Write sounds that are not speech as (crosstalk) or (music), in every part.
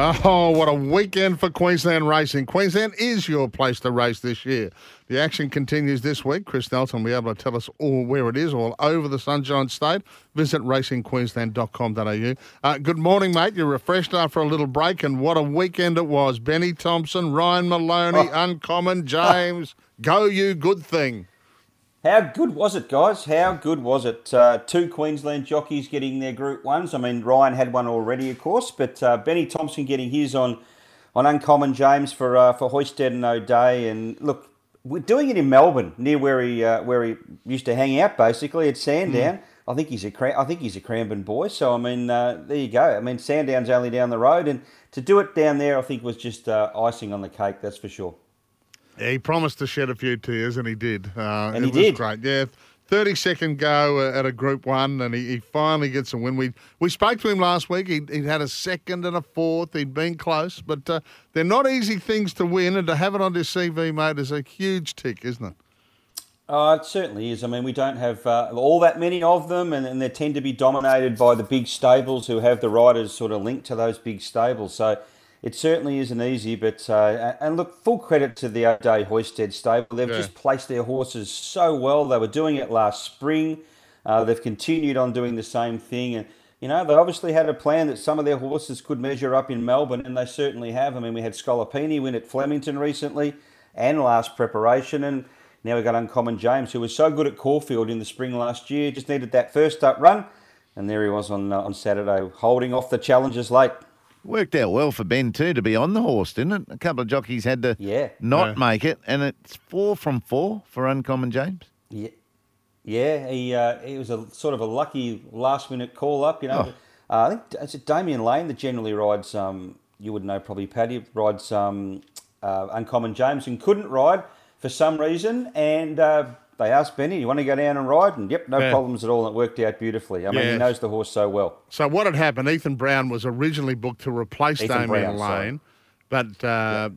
Oh, what a weekend for Queensland racing. Queensland is your place to race this year. The action continues this week. Chris Nelson will be able to tell us all where it is, all over the Sunshine State. Visit racingqueensland.com.au. Uh, good morning, mate. You're refreshed after a little break, and what a weekend it was. Benny Thompson, Ryan Maloney, Oh. Uncommon, James. (laughs) Go, you good thing. How good was it, guys? How good was it? Uh, two Queensland jockeys getting their Group Ones. I mean, Ryan had one already, of course, but uh, Benny Thompson getting his on on Uncommon James for uh, for Hoysted and O'Dea. And look, we're doing it in Melbourne, near where he uh, where he used to hang out, basically at Sandown. I think he's a Cran- I think he's a Cranbourne boy. So I mean, uh, there you go. I mean, Sandown's only down the road, and to do it down there, I think was just uh, icing on the cake. That's for sure. Yeah, he promised to shed a few tears, and he did. Uh, And it he was did. great. Yeah, thirty second go uh, at a Group One, and he, he finally gets a win. We we spoke to him last week. He'd, he'd had a second and a fourth. He'd been close, but uh, they're not easy things to win, and to have it on his CV, mate, is a huge tick, isn't it? Uh, it certainly is. I mean, we don't have uh, all that many of them, and, and they tend to be dominated by the big stables who have the riders sort of linked to those big stables. So it certainly isn't easy. But uh, and look, full credit to the O'Dea Hoysted stable. They've Yeah. just placed their horses so well. They were doing it last spring. Uh, they've continued on doing the same thing, and you know they obviously had a plan that some of their horses could measure up in Melbourne, and they certainly have. I mean, we had Scolopini win at Flemington recently, and last preparation, and now we've got Uncommon James, who was so good at Caulfield in the spring last year, just needed that first up run, and there he was on uh, on Saturday, holding off the challengers late. Worked out well for Ben too to be on the horse, didn't it? A couple of jockeys had to Yeah. not Yeah. make it, and it's four from four for Uncommon James. Yeah, yeah. He uh, he was a sort of a lucky last minute call up. You know, Oh. uh, I think it's Damian Lane that generally rides. Um, you would know probably Paddy rides um, uh, Uncommon James and couldn't ride for some reason, and uh, they asked Benny, "You want to go down and ride?" And yep, no Yeah. problems at all. And It worked out beautifully. I mean, Yeah. he knows the horse so well. So what had happened? Ethan Brown was originally booked to replace Ethan Damian Brown, sorry. Lane, but uh,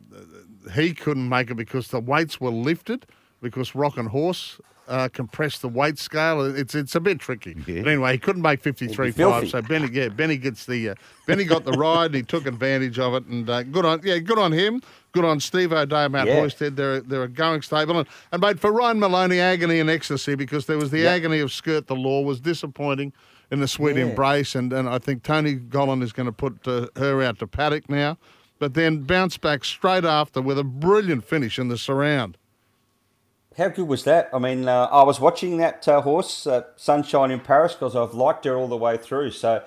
he couldn't make it because the weights were lifted because Rock and Horse uh, compressed the weight scale. It's it's a bit tricky. Yeah. But anyway, he couldn't make fifty three five. So Benny, yeah, Benny gets the uh, Benny got the ride. and He took advantage of it, and uh, good on yeah, good on him. Good on Steve O'Dea, Mount Yeah. Hoysted. They're they're a going stable, and, and mate for Ryan Maloney, agony and ecstasy because there was the Yep. agony of skirt the law was disappointing in the sweet Yeah. embrace, and, and I think Tony Gollan is going to put uh, her out to paddock now, but then bounce back straight after with a brilliant finish in the surround. How good was that? I mean, uh, I was watching that uh, horse, uh, Sunshine in Paris, because I've liked her all the way through. So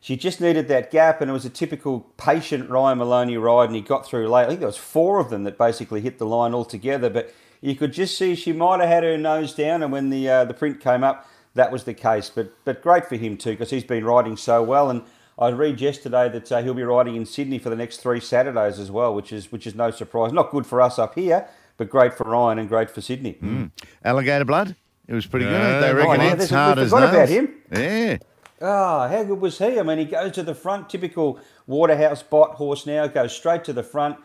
she just needed that gap, and it was a typical patient Ryan Maloney ride, and he got through late. I think there was four of them that basically hit the line altogether, but you could just see she might have had her nose down, and when the uh, the print came up, that was the case. But but great for him too, because he's been riding so well, and I read yesterday that uh, he'll be riding in Sydney for the next three Saturdays as well, which is which is no surprise. Not good for us up here, but great for Ryan and great for Sydney. Alligator blood. It was pretty Yeah. good. They Oh, reckon yeah, it's there's a- we hard as forgot about him. Yeah. Ah, how good was he? I mean, he goes to the front, typical Waterhouse Bott horse now, goes straight to the front.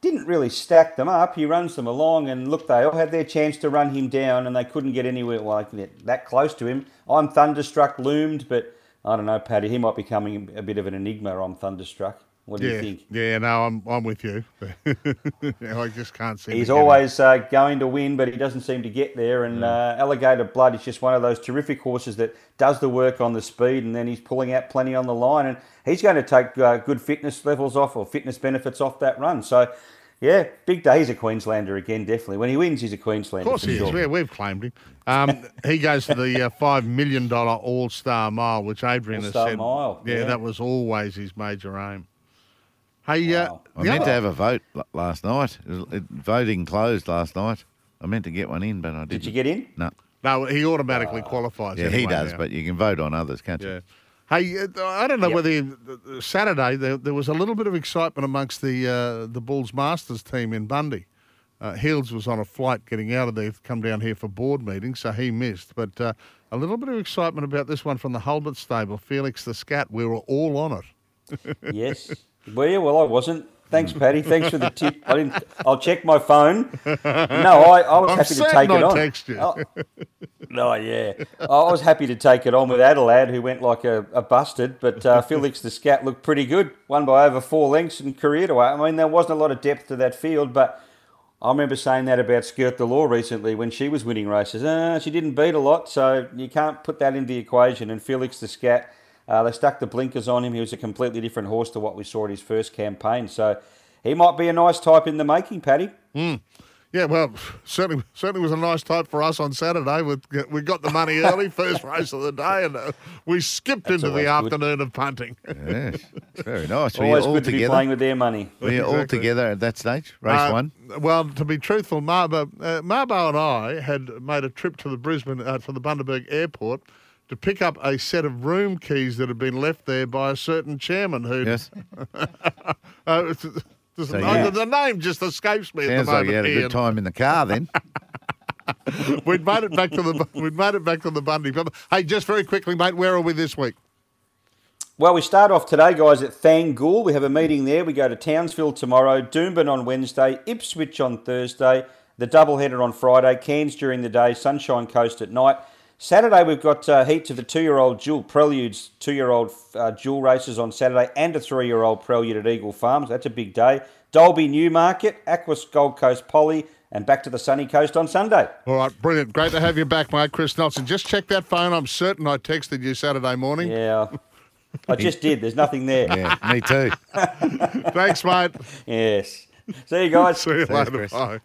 Didn't really stack them up. He runs them along, and look, they all had their chance to run him down, and they couldn't get anywhere like that- that close to him. I'm thunderstruck, loomed, but I don't know, Paddy. He might be becoming a bit of an enigma. I'm thunderstruck. What do yeah, you think? yeah, no, I'm I'm with you. (laughs) I just can't see. He's always uh, going to win, but he doesn't seem to get there. And uh, Alligator Blood is just one of those terrific horses that does the work on the speed, and then he's pulling out plenty on the line. And he's going to take uh, good fitness levels off or fitness benefits off that run. So, yeah, big day. He's a Queenslander again, definitely. When he wins, he's a Queenslander. Of course for he is. sure. We, we've claimed him. Um, he goes to the uh, five million dollar All Star Mile, which Adrian has All-Star said. Mile, yeah, yeah. that was always his major aim. Hey, uh, I meant other- to have a vote last night. It it- voting closed last night. I meant to get one in, but I didn't. Did you get in? No. no, he automatically qualifies. Yeah, he does, now. but you can vote on others, can't you? Yeah. Hey, uh, I don't know Yep. whether you, uh, Saturday there, there was a little bit of excitement amongst the uh, the Bulls Masters team in Bundy. Uh, Hills was on a flight getting out of there to come down here for board meetings, so he missed. But uh, a little bit of excitement about this one from the Hulbert stable, Felix the Scat. We were all on it. (laughs) Yes. Were you? Well, I wasn't. Thanks, (laughs) Paddy. Thanks for the tip. I didn't. I'll check my phone. No, (laughs) I, I was I'm happy to take it on. text you. Oh, no, yeah. I was happy to take it on with Adelaide, who went like a, a busted, but uh, (laughs) Felix the Scat looked pretty good. Won by over four lengths and careered away. I mean, there wasn't a lot of depth to that field, but I remember saying that about Skirt the Law recently when she was winning races. Uh, she didn't beat a lot, so you can't put that into the equation. And Felix the Scat, uh, they stuck the blinkers on him. He was a completely different horse to what we saw in his first campaign. So he might be a nice type in the making, Paddy. Yeah, well, certainly, certainly was a nice type for us on Saturday. We, we got the money (laughs) early, first race of the day, and uh, we skipped into the always good. afternoon of punting. Yes, very nice. Were you Always all good to be together? playing with their money. Were you all together at that stage? Race Uh, one. Well, to be truthful, Marbo, uh, Marbo and I had made a trip to the Brisbane, uh, to the Bundaberg airport to pick up a set of room keys that had been left there by a certain chairman who. Yes. (laughs) Uh, it's- it's- So, the, yeah. the name just escapes me at Sounds the like you had a Ian. good time in the car then. (laughs) We'd made it back to the we'd made it back to the Bundy. But, Hey, just very quickly, mate, where are we this week? Well, we start off today, guys, at Thangool. We have a meeting there. We go to Townsville tomorrow, Doomben on Wednesday, Ipswich on Thursday, the doubleheader on Friday, Cairns during the day, Sunshine Coast at night. Saturday, we've got uh, heats of the two-year-old Jewel Preludes, two-year-old uh, Jewel races on Saturday, and a three-year-old Prelude at Eagle Farms. That's a big day. Dalby Newmarket, Aquis Gold Coast Poly, and back to the sunny coast on Sunday. All right, brilliant. Great to have you back, mate. Chris Nelson. Just check that phone. I'm certain I texted you Saturday morning. Yeah, I (laughs) just did. There's nothing there. Yeah, me too. (laughs) Thanks, mate. Yes. See you guys. See you Thanks, later. Chris. Bye.